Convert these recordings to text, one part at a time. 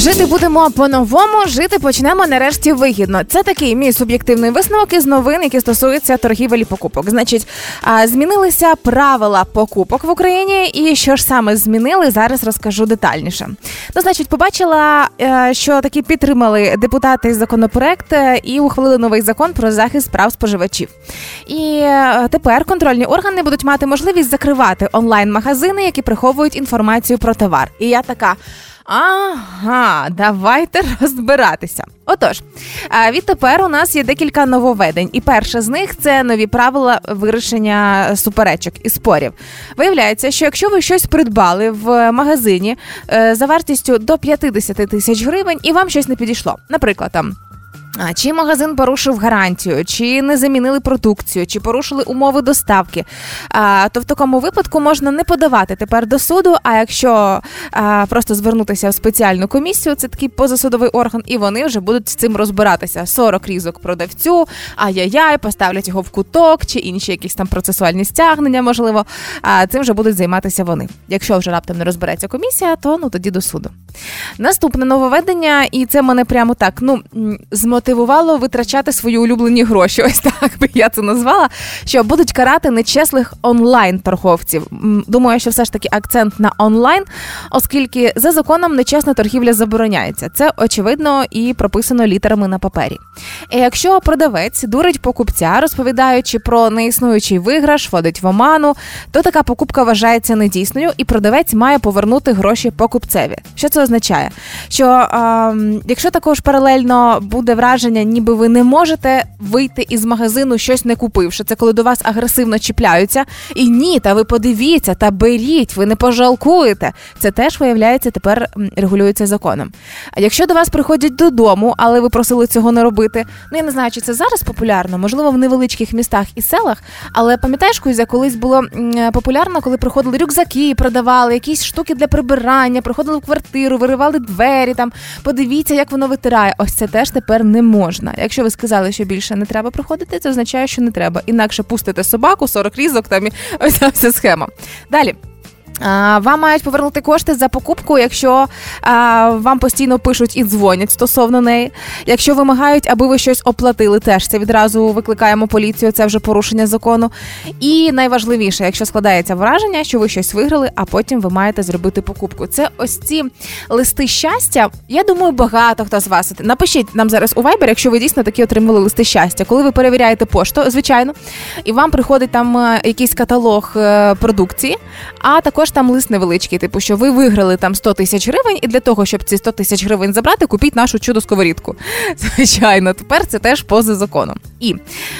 Жити будемо по-новому, жити почнемо нарешті вигідно. Це такий мій суб'єктивний висновок із новин, які стосуються торгівель і покупок. Значить, змінилися правила покупок в Україні, і що ж саме змінили, зараз розкажу детальніше. Ну, значить, побачила, е, що таки підтримали депутати законопроект е, і ухвалили новий закон про захист прав споживачів. І е, тепер контрольні органи будуть мати можливість закривати онлайн-магазини, які приховують інформацію про товар. І я така. Ага, давайте розбиратися. Отож, а, відтепер у нас є декілька нововведень, і перше з них це нові правила вирішення суперечок і спорів. Виявляється, що якщо ви щось придбали в магазині е, за вартістю до 50 тисяч гривень, і вам щось не підійшло, наприклад, там. А чи магазин порушив гарантію, чи не замінили продукцію, чи порушили умови доставки, а, то в такому випадку можна не подавати тепер до суду. А якщо а, просто звернутися в спеціальну комісію, це такий позасудовий орган, і вони вже будуть з цим розбиратися. 40 різок продавцю, ай-яй-яй, поставлять його в куток, чи інші якісь там процесуальні стягнення, можливо. А цим вже будуть займатися вони. Якщо вже раптом не розбереться комісія, то ну тоді до суду. Наступне нововведення, і це мене прямо так ну змотивувало витрачати свої улюблені гроші. Ось так би я це назвала. Що будуть карати нечесних онлайн-торговців. Думаю, що все ж таки акцент на онлайн, оскільки за законом нечесна торгівля забороняється. Це очевидно і прописано літерами на папері. І якщо продавець дурить покупця, розповідаючи про неіснуючий виграш, вводить в оману, то така покупка вважається недійсною, і продавець має повернути гроші покупцеві. Що це означає? Що ем, якщо також паралельно буде враження, ніби ви не можете вийти із магазину щось не купивши, це коли до вас агресивно чіпляються, і ні, та ви подивіться, та беріть, ви не пожалкуєте. Це теж виявляється тепер регулюється законом. А якщо до вас приходять додому, але ви просили цього не робити, ну я не знаю, чи це зараз популярно, можливо, в невеличких містах і селах. Але пам'ятаєш, Кузя, колись було популярно, коли приходили рюкзаки, продавали якісь штуки для прибирання, приходили в квартиру, виривали двері. Там подивіться, як воно витирає. Ось це теж тепер не можна. Якщо ви сказали, що більше не треба проходити, це означає, що не треба. Інакше пустите собаку, 40 різок, там і ось ця вся схема. Далі. Вам мають повернути кошти за покупку, якщо а, вам постійно пишуть і дзвонять стосовно неї. Якщо вимагають, аби ви щось оплатили, теж це відразу викликаємо поліцію. Це вже порушення закону. І найважливіше, якщо складається враження, що ви щось виграли, а потім ви маєте зробити покупку. Це ось ці листи щастя. Я думаю, багато хто з вас напишіть нам зараз у Viber, якщо ви дійсно такі отримали листи щастя. Коли ви перевіряєте пошту, звичайно, і вам приходить там е, якийсь каталог е, продукції, а також там лист невеличкий, типу, що ви виграли там 100 тисяч гривень, і для того, щоб ці 100 тисяч гривень забрати, купіть нашу чудо сковорідку. Звичайно, тепер це теж поза законом. І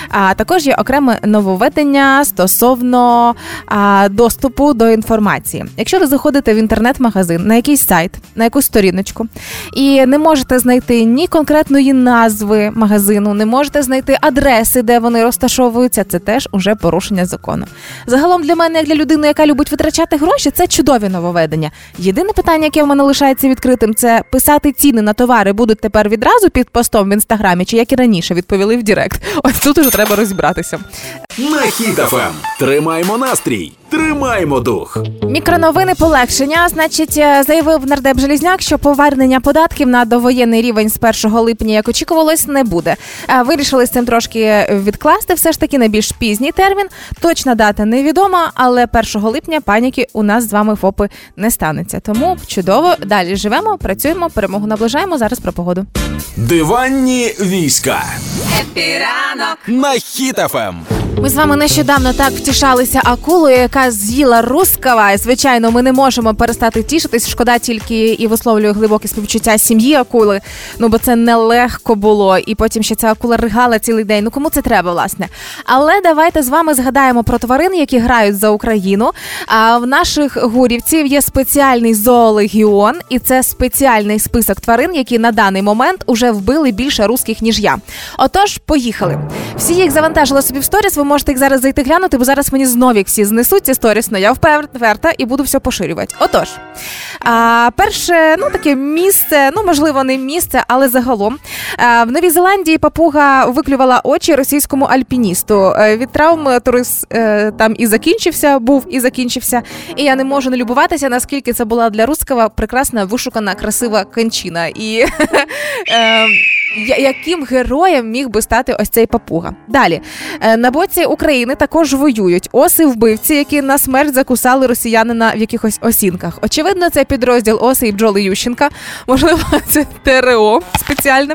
а, також є окреме нововведення стосовно а, доступу до інформації. Якщо ви заходите в інтернет-магазин на якийсь сайт, на якусь сторіночку, і не можете знайти ні конкретної назви магазину, не можете знайти адреси, де вони розташовуються, це теж уже порушення закону. Загалом для мене, як для людини, яка любить витрачати гроші, це чудові нововведення. Єдине питання, яке в мене лишається відкритим, це писати ціни на товари будуть тепер відразу під постом в інстаграмі, чи як і раніше відповіли в Direct. Ось тут уже треба розібратися. На Хіт-ФМ. Тримаємо настрій, тримаємо дух. Мікроновини полегшення. Значить, е, заявив нардеп Желізняк, що повернення податків на довоєнний рівень з 1 липня, як очікувалось, не буде. Е, Вирішили з цим трошки відкласти, все ж таки на більш пізній термін. Точна дата невідома, але 1 липня паніки у нас з вами ФОПи не станеться. Тому чудово далі живемо, працюємо, перемогу наближаємо. Зараз про погоду. Диванні війська Happy ранок. на Хіт-ФМ. Ми з вами нещодавно так втішалися акулою, яка з'їла рускава. Звичайно, ми не можемо перестати тішитись. Шкода тільки і висловлюю глибоке співчуття сім'ї акули. Ну бо це нелегко було. І потім ще ця акула ригала цілий день. Ну кому це треба, власне? Але давайте з вами згадаємо про тварин, які грають за Україну. А в наших ГУРівців є спеціальний зоолегіон, і це спеціальний список тварин, які на даний момент уже вбили більше русських ніж я. Отож, поїхали. Всі їх завантажили собі в сторіс. Ви можете їх зараз зайти глянути, бо зараз мені знову всі знесуть ці сторіс, але я вперта і буду все поширювати. Отож, а, перше, ну таке місце, ну можливо, не місце, але загалом а, в Новій Зеландії папуга виклювала очі російському альпіністу. Е, Від травм турист е, там і закінчився, був і закінчився. І я не можу не любуватися, наскільки це була для русского прекрасна, вишукана, красива кончина. І е, яким героєм міг би стати ось цей папуга? Далі Е, на боці України також воюють оси вбивці, які на смерть закусали росіянина в якихось осінках. Очевидно, це підрозділ Оси і бджоли Ющенка. Можливо, це ТРО спеціальне.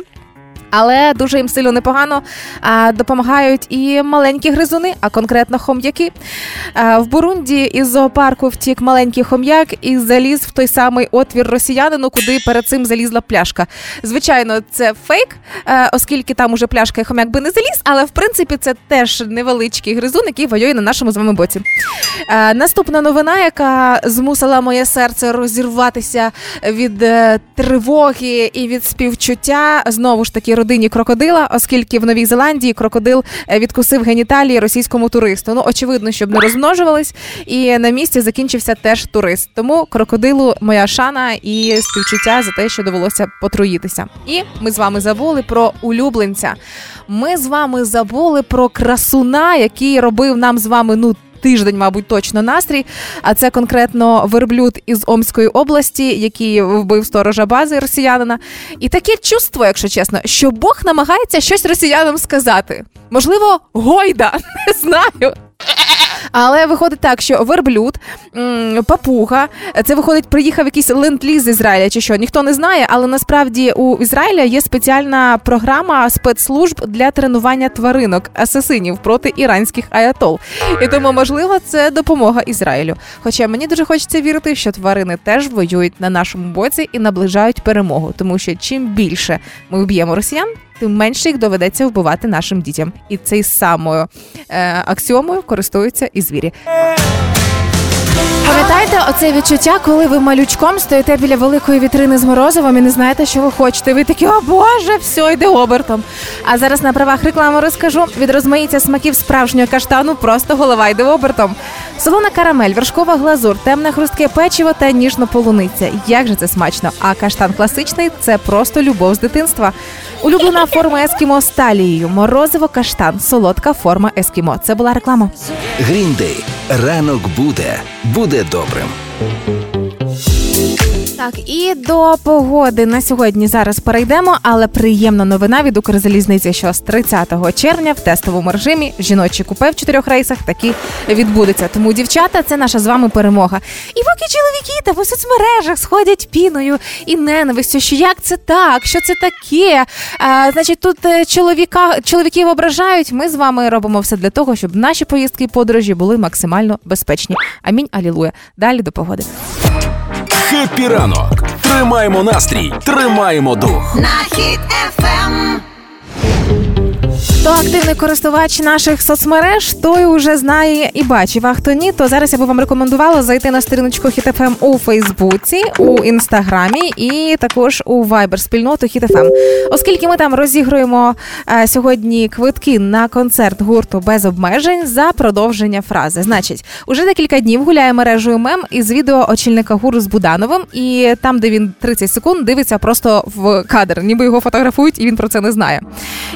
Але дуже їм сильно непогано допомагають і маленькі гризуни, а конкретно хом'яки. В Бурунді із зоопарку втік маленький хом'як і заліз в той самий отвір росіянину, куди перед цим залізла пляшка. Звичайно, це фейк, е, оскільки там уже пляшка і хом'як би не заліз, але в принципі це теж невеличкий гризун, який воює на нашому з вами боці. Е, Наступна новина, яка змусила моє серце розірватися від е, тривоги і від співчуття, знову ж таки родині крокодила, оскільки в Новій Зеландії крокодил е, відкусив геніталії російському туристу. Ну очевидно, щоб не розмножувались, і на місці закінчився теж турист. Тому крокодилу моя шана і співчуття за те, що довелося потруїтися. І ми з вами забули про улюбленця. Ми з вами забули про красуна, який робив нам з вами ну. Тиждень, мабуть, точно настрій. А це конкретно верблюд із Омської області, який вбив сторожа бази росіянина. І таке чувство, якщо чесно, що Бог намагається щось росіянам сказати. Можливо, гойда, не знаю. Але виходить так, що верблюд, папуга, це виходить, приїхав якийсь ленд-ліз з Ізраїля чи що, ніхто не знає, але насправді у Ізраїля є спеціальна програма спецслужб для тренування тваринок, асасинів проти іранських аятол. І тому, можливо, це допомога Ізраїлю. Хоча мені дуже хочеться вірити, що тварини теж воюють на нашому боці і наближають перемогу, тому що чим більше ми вб'ємо росіян. Тим менше їх доведеться вбивати нашим дітям, і цей самою е, аксіомою користуються і звірі. Пам'ятаєте оце відчуття, коли ви малючком стоїте біля великої вітрини з морозивом і не знаєте, що ви хочете. Ви такі, о Боже, все йде обертом. А зараз на правах реклами розкажу від розмаїття смаків справжнього каштану просто голова йде обертом. Солона карамель, вершкова глазур, темне хрустке печиво та ніжна полуниця. Як же це смачно! А каштан класичний це просто любов з дитинства. Улюблена форма ескімо з талією. Морозиво каштан, солодка форма ескімо. Це була реклама. Гріндей. Ранок буде. Буде добрим. Так, і до погоди на сьогодні зараз перейдемо, але приємна новина від Укрзалізниці, що з 30 червня в тестовому режимі жіночі купе в чотирьох рейсах таки відбудеться. Тому, дівчата, це наша з вами перемога. І поки чоловіки та по соцмережах сходять піною і ненавистю, що як це так, що це таке. А, значить, тут е, чоловіка чоловіків ображають. Ми з вами робимо все для того, щоб наші поїздки і подорожі були максимально безпечні. Амінь, алілуя. Далі до погоди. Хеппі ранок. Тримаємо настрій, тримаємо дух. на хід ефем. Хто активний користувач наших соцмереж, той уже знає і бачив. А хто ні, то зараз я би вам рекомендувала зайти на сторіночку HitFM у Фейсбуці, у інстаграмі і також у Viber спільноту HitFM. Оскільки ми там розігруємо е, сьогодні квитки на концерт гурту без обмежень за продовження фрази. Значить, уже декілька днів гуляє мережею мем із відео очільника гуру з Будановим, і там, де він 30 секунд дивиться просто в кадр, ніби його фотографують, і він про це не знає.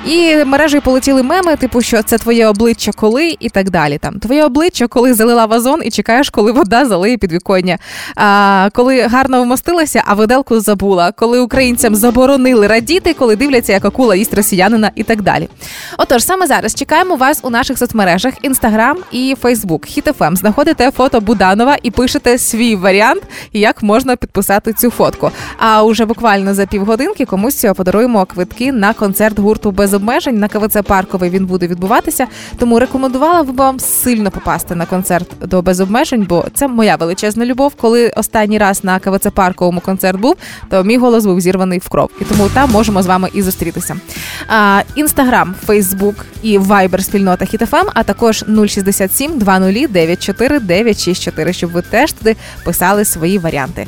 І мережею полетіли меми, типу, що це твоє обличчя коли і так далі. Там твоє обличчя, коли залила вазон і чекаєш, коли вода залиє підвіконня. А, коли гарно вмостилася, а виделку забула, коли українцям заборонили радіти, коли дивляться, як акула їсть росіянина і так далі. Отож, саме зараз чекаємо вас у наших соцмережах Інстаграм і Фейсбук. Хіт.ФМ. Знаходите фото Буданова і пишете свій варіант, як можна підписати цю фотку. А уже буквально за півгодинки комусь подаруємо квитки на концерт гурту Без Обмежень на КВЦ Парковий. Він буде відбуватися. Тому рекомендувала б вам сильно попасти на концерт до Без Обмежень, бо це моя величезна любов. Коли останній раз на КВЦ Парковому концерт був, то мій голос був зірваний в кров. І тому там можемо з вами і зустрітися. Інстаграм, Фейсбук і Вайбер спільнота Хіт-ФМ, а також 067 20 94 964, щоб ви теж туди писали свої варіанти.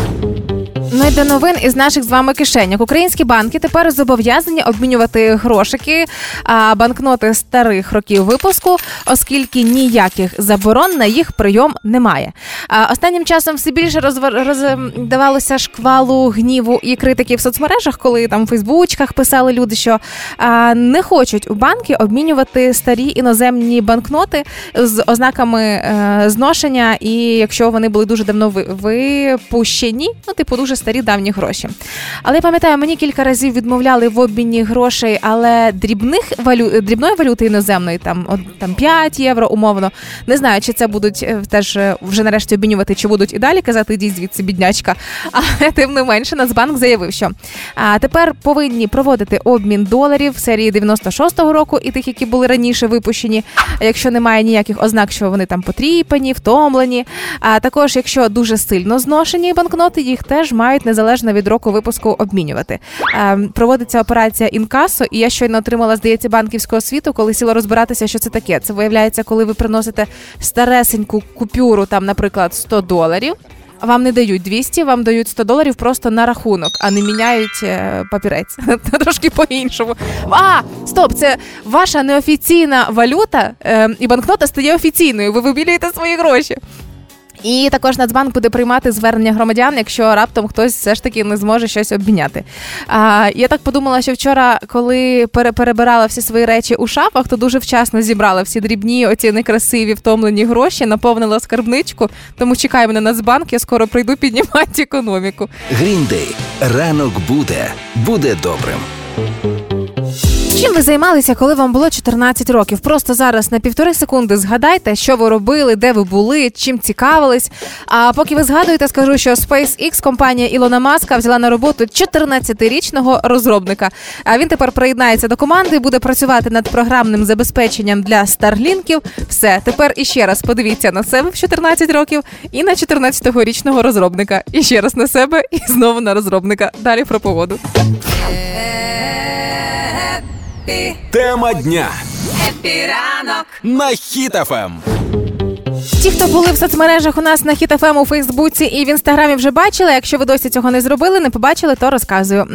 Ну і до новин із наших з вами кишеньок. Українські банки тепер зобов'язані обмінювати грошики, а банкноти старих років випуску, оскільки ніяких заборон на їх прийом немає. А останнім часом все більше роздавалося шквалу гніву і критики в соцмережах, коли там в Фейсбучках писали люди, що а, не хочуть у банки обмінювати старі іноземні банкноти з ознаками е, зношення, і якщо вони були дуже давно випущені, ну типу дуже старі давні гроші. Але я пам'ятаю, мені кілька разів відмовляли в обміні грошей, але дрібних валю... дрібної валюти іноземної, там от, там 5 євро умовно. Не знаю, чи це будуть е, теж е, вже нарешті обмінювати, чи будуть і далі казати йдіть звідси, біднячка. Але тим не менше, Нацбанк заявив, що а, тепер повинні проводити обмін доларів серії 96-го року і тих, які були раніше випущені, якщо немає ніяких ознак, що вони там потріпані, втомлені. А також, якщо дуже сильно зношені банкноти, їх теж мають незалежно від року випуску обмінювати. Е, проводиться операція інкасо, і я щойно отримала, здається, банківську освіту, коли сіла розбиратися, що це таке. Це виявляється, коли ви приносите старесеньку купюру, там, наприклад, 100 доларів. Вам не дають 200, вам дають 100 доларів просто на рахунок, а не міняють е, папірець. Трошки по-іншому. А, стоп, це ваша неофіційна валюта, е, і банкнота стає офіційною. Ви вибілюєте свої гроші. І також Нацбанк буде приймати звернення громадян, якщо раптом хтось все ж таки не зможе щось обміняти. А, я так подумала, що вчора, коли пере- перебирала всі свої речі у шафах, то дуже вчасно зібрала всі дрібні, оці некрасиві втомлені гроші, наповнила скарбничку. Тому чекай мене Нацбанк, я скоро прийду піднімати економіку. Гріндей. Ранок буде. Буде добрим. Чим ви займалися, коли вам було 14 років? Просто зараз на півтори секунди згадайте, що ви робили, де ви були, чим цікавились. А поки ви згадуєте, скажу, що SpaceX, компанія Ілона Маска, взяла на роботу 14-річного розробника. А він тепер приєднається до команди, буде працювати над програмним забезпеченням для старлінків. Все, тепер іще раз подивіться на себе в 14 років і на 14-річного розробника. І ще раз на себе, і знову на розробника. Далі про погоду. Тема дня Happy ранок. на Хіт-ФМ. Ті, хто були в соцмережах у нас на Хіт-ФМ у Фейсбуці і в інстаграмі вже бачили. Якщо ви досі цього не зробили, не побачили, то розказую.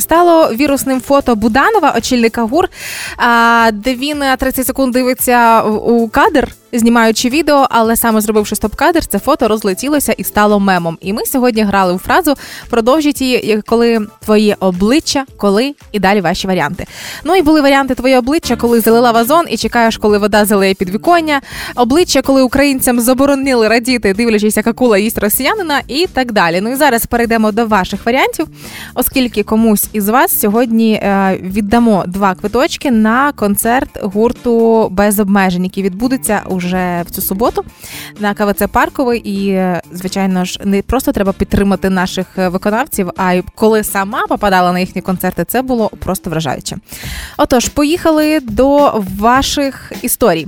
Стало вірусним фото Буданова, очільника ГУР, а, де він на 30 секунд дивиться у кадр. Знімаючи відео, але саме зробивши стоп-кадр, це фото розлетілося і стало мемом. І ми сьогодні грали у фразу продовжіть її, коли твоє обличчя, коли і далі ваші варіанти. Ну і були варіанти твоє обличчя, коли залила вазон і чекаєш, коли вода залиє підвіконня. Обличчя, коли українцям заборонили радіти, дивлячись, як акула їсть росіянина, і так далі. Ну і зараз перейдемо до ваших варіантів, оскільки комусь із вас сьогодні е, віддамо два квиточки на концерт гурту без обмежень, який відбудеться уже в цю суботу на КВЦ Парковий. І, е, звичайно ж, не просто треба підтримати наших е, виконавців, а й коли сама попадала на їхні концерти, це було просто вражаюче. Отож, поїхали до ваших історій.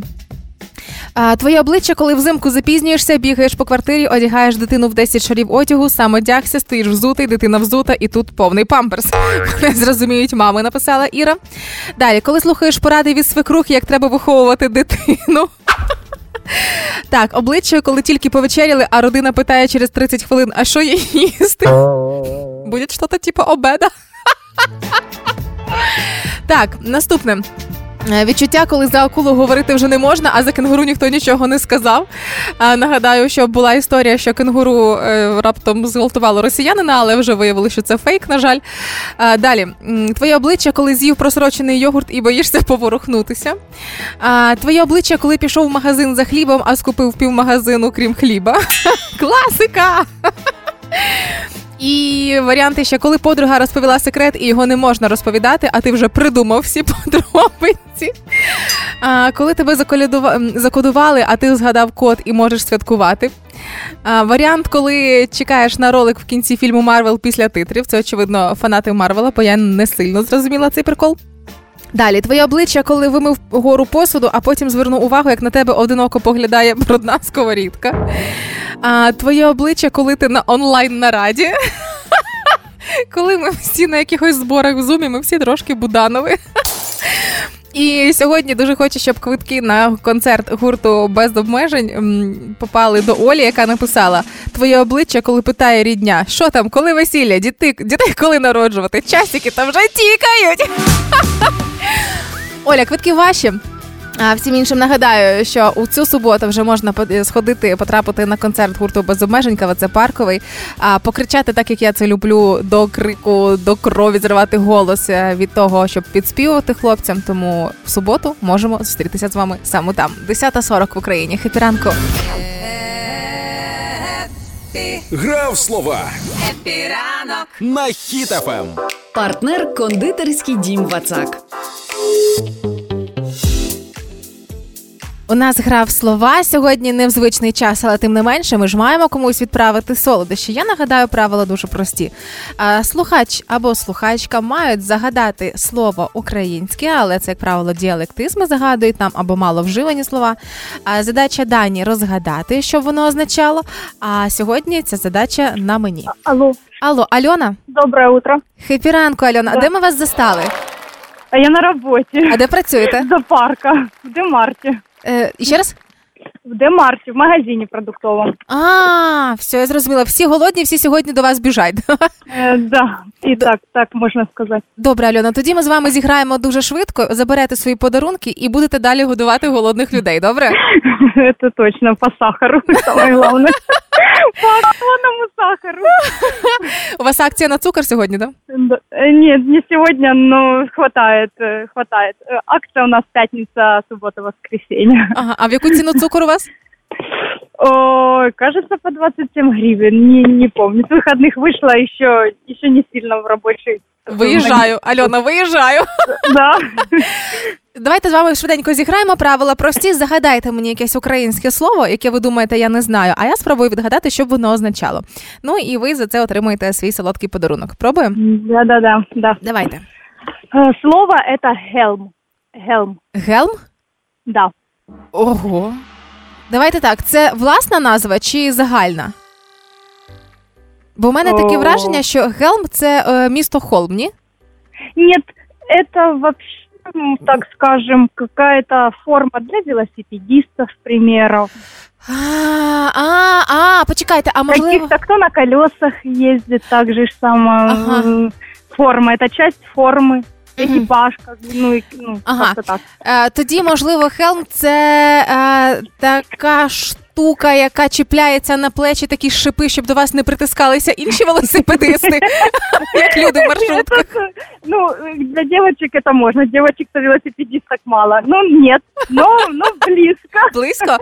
А, Твоє обличчя, коли взимку запізнюєшся, бігаєш по квартирі, одягаєш дитину в 10 шарів одягу, сам одягся, стоїш взутий, дитина взута, і тут повний памперс. Не зрозуміють, мами написала Іра. Далі, коли слухаєш поради від свекрух, як треба виховувати дитину. Так, обличчя, коли тільки повечеряли, а родина питає через 30 хвилин, а що їй їсти? Буде щось типу обеда. Так, наступне. Е, Відчуття, коли за акулу говорити вже не можна, а за кенгуру ніхто нічого не сказав. Нагадаю, що була історія, що кенгуру е, раптом зґвалтувало росіянина, але вже виявили, що це фейк, на жаль. Далі, твоє обличчя, коли з'їв просрочений йогурт і боїшся поворухнутися. Твоє обличчя, коли пішов в магазин за хлібом, а скупив півмагазину, крім хліба. Класика! І варіанти ще, коли подруга розповіла секрет, і його не можна розповідати, а ти вже придумав всі подробиці. А, коли тебе закодували, а ти згадав код і можеш святкувати. А, варіант, коли чекаєш на ролик в кінці фільму Марвел після титрів. Це, очевидно, фанати Марвела, бо я не сильно зрозуміла цей прикол. Далі, твоє обличчя, коли вимив гору посуду, а потім звернув увагу, як на тебе одиноко поглядає брудна сковорідка. А, твоє обличчя, коли ти на онлайн нараді. Коли ми всі на якихось зборах в зумі, ми всі трошки буданові. І сьогодні дуже хочу, щоб квитки на концерт гурту без обмежень попали до Олі, яка написала твоє обличчя, коли питає рідня, що там, коли весілля, діти, дітей коли народжувати, часики там вже тікають. Оля, квитки ваші. А всім іншим нагадаю, що у цю суботу вже можна сходити, потрапити на концерт гурту Без Обмежень, КВЦ Парковий, а покричати, так як я це люблю, до крику, до крові, зривати голос е, від того, щоб підспівувати хлопцям. Тому в суботу можемо зустрітися з вами саме там. 10.40 в Україні. Happy ранку. Грав слова Happy ранок на Хіт-ФМ. Партнер кондитерський дім Вацак. У нас грав слова сьогодні не в звичний час, але тим не менше, ми ж маємо комусь відправити солодощі. Я нагадаю, правила дуже прості. Слухач або слухачка мають загадати слово українське, але це, як правило, діалектизми загадують нам або мало вживані слова. Задача дані розгадати, що воно означало. А сьогодні ця задача на мені. Алло. Алло, Альона? Доброе утро. Хепі ранку, Альона. А де ми вас застали? А я на роботі. А де працюєте? За парка в Демарті. Е, ще раз? В Демарті, в магазині продуктовому. А, все, я зрозуміла. Всі голодні, всі сьогодні до вас біжать. Е, да, і так, так можна сказати. Добре, Альона, тоді ми з вами зіграємо дуже швидко, заберете свої подарунки і будете далі годувати голодних людей, добре? Це точно, по сахару, саме головне. По актонному сахару. У вас акція на цукор сьогодні, так? Да? Нет, не сегодня, но хватает, э, хватает. Э, у нас пятница, суббота, воскресенье. Ага, а в яку ціну цукор у вас? Ой, кажется, по 27 гривен, не, не помню. С выходных вышла еще, еще не сильно в рабочий. Виїжджаю, Альона, виїжджаю. Да. Давайте з вами швиденько зіграємо правила прості. Загадайте мені якесь українське слово, яке ви думаєте, я не знаю. А я спробую відгадати, що б воно означало. Ну і ви за це отримуєте свій солодкий подарунок. Пробуємо? Да, да, да, да. Давайте. Э, Слово это хелм. Хелм. Гелм? Да. Ого. Давайте так, це власна назва чи загальна? Бо в мене таке О. враження, що Гелм це е, місто Холм, ні? Нет, это вообще, м, так скажем, какая-то форма для велосипедистов, к примеру. А, а, а, почекайте, а можливо. Каких-то, кто на колесах ездит, так же ж сама Ага. м, форма. Это часть формы. Бы, ну, ну Ага. так. Е, тоді, можливо, Хелм це е, така штука, яка чіпляється на плечі такі шипи, щоб до вас не притискалися інші велосипедисти, як люди в маршрутках. Это, ну, для девочек это можно. Девочек-то велосипедисток мало. Ну, нет. Но, но близко. Близько.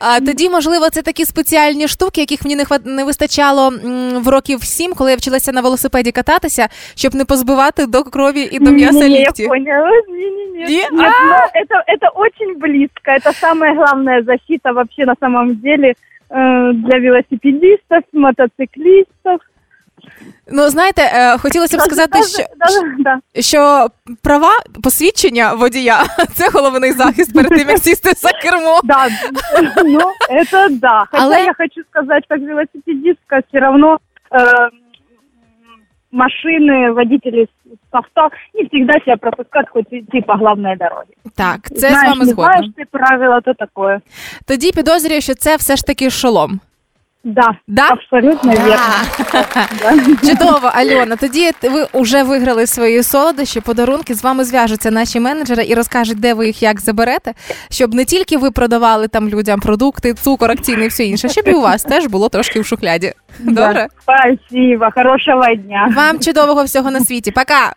А тоді, можливо, це такі спеціальні штуки, яких мені не хват... не вистачало м, в років сім, коли я вчилася на велосипеді кататися, щоб не позбивати до крові і до м'яса Не-не-не, я лікті. поняла. Не-не-не. Не? Нет, но это, это очень близко. Это самая главная защита вообще на самом деле э, для велосипедистов, мотоциклистов. Ну знаєте, е, хотілося б сказати, що, що права посвідчення водія це головний захист перед тим, як сісти за кермо. Да, ну, це да. Хоча Але- я хочу сказати, як велосипедистка, все равно э, машины, водители с авто не всегда себя пропускают хоть идти по главной дороге. Так, це з знаешь, вами не згодна. знаешь ты правила, то такое. Тоді підозрюю, що це все ж таки шолом. Да, Да? абсолютно верно. Да. Чудово, Альона. Тоді ви вже виграли свої солодощі, подарунки. З вами зв'яжуться наші менеджери і розкажуть, де ви їх як заберете, щоб не тільки ви продавали там людям продукти, цукор, акційний і все інше, щоб і у вас теж було трошки в шухляді. Добре? Спасибо, хорошего дня. Вам чудового всього на світі. Пока!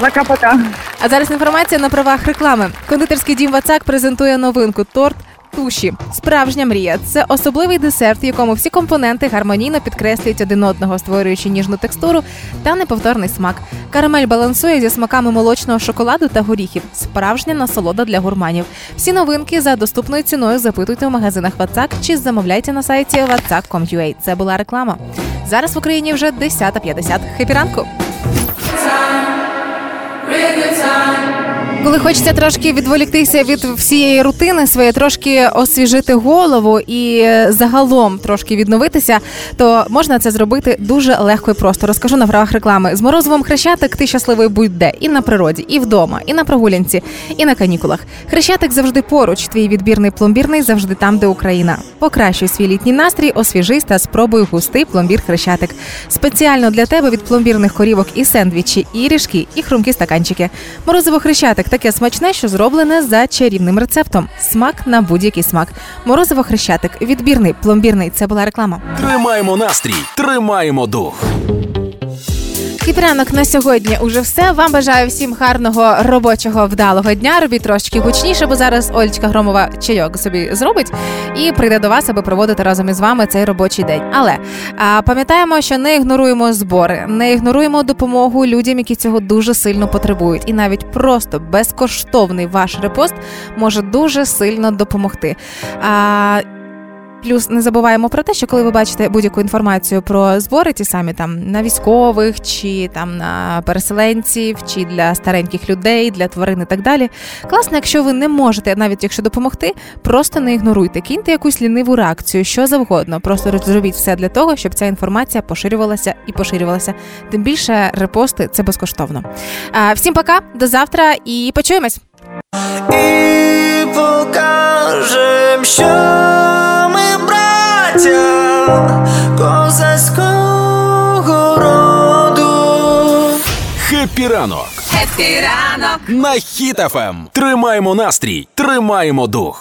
Пока-пока. А зараз інформація на правах реклами. Кондитерський дім Вацак презентує новинку торт. Туші справжня мрія це особливий десерт, в якому всі компоненти гармонійно підкреслюють один одного, створюючи ніжну текстуру та неповторний смак. Карамель балансує зі смаками молочного шоколаду та горіхів. Справжня насолода для гурманів. Всі новинки за доступною ціною запитуйте у магазинах Вацак чи замовляйте на сайті vatsak.com.ua. Це була реклама. Зараз в Україні вже 10.50. Хепі ранку! Коли хочеться трошки відволіктися від всієї рутини своєї, трошки освіжити голову і е, загалом трошки відновитися, то можна це зробити дуже легко і просто. Розкажу на правах реклами. З морозивом хрещатик ти щасливий будь-де і на природі, і вдома, і на прогулянці, і на канікулах. Хрещатик завжди поруч. Твій відбірний пломбірний завжди там, де Україна. Покращуй свій літній настрій, освіжись та спробуй густий пломбір хрещатик. Спеціально для тебе від пломбірних корівок і сендвічі, і ріжки, і хрумкі стаканчики. Морозиво хрещатик таке смачне, що зроблене за чарівним рецептом. Смак на будь-який смак. Морозиво хрещатик, відбірний, пломбірний. Це була реклама. Тримаємо настрій, тримаємо дух. Кіпранок на сьогодні уже все. Вам бажаю всім гарного робочого вдалого дня. Робіть трошки гучніше, бо зараз Олечка Громова чайок собі зробить і прийде до вас, аби проводити разом із вами цей робочий день. Але а, пам'ятаємо, що не ігноруємо збори, не ігноруємо допомогу людям, які цього дуже сильно потребують, і навіть просто безкоштовний ваш репост може дуже сильно допомогти. А, Плюс не забуваємо про те, що коли ви бачите будь-яку інформацію про збори, ті самі там на військових, чи там на переселенців, чи для стареньких людей, для тварин і так далі. Класно, якщо ви не можете, навіть якщо допомогти, просто не ігноруйте, киньте якусь ліниву реакцію, що завгодно. Просто зробіть все для того, щоб ця інформація поширювалася і поширювалася. Тим більше репости це безкоштовно. Всім пока, до завтра і почуємось. І покажем, що ми браття козацького роду. Хеппі ранок Хеппі ранок. на Хіт-ФМ. Тримаємо настрій, тримаємо дух.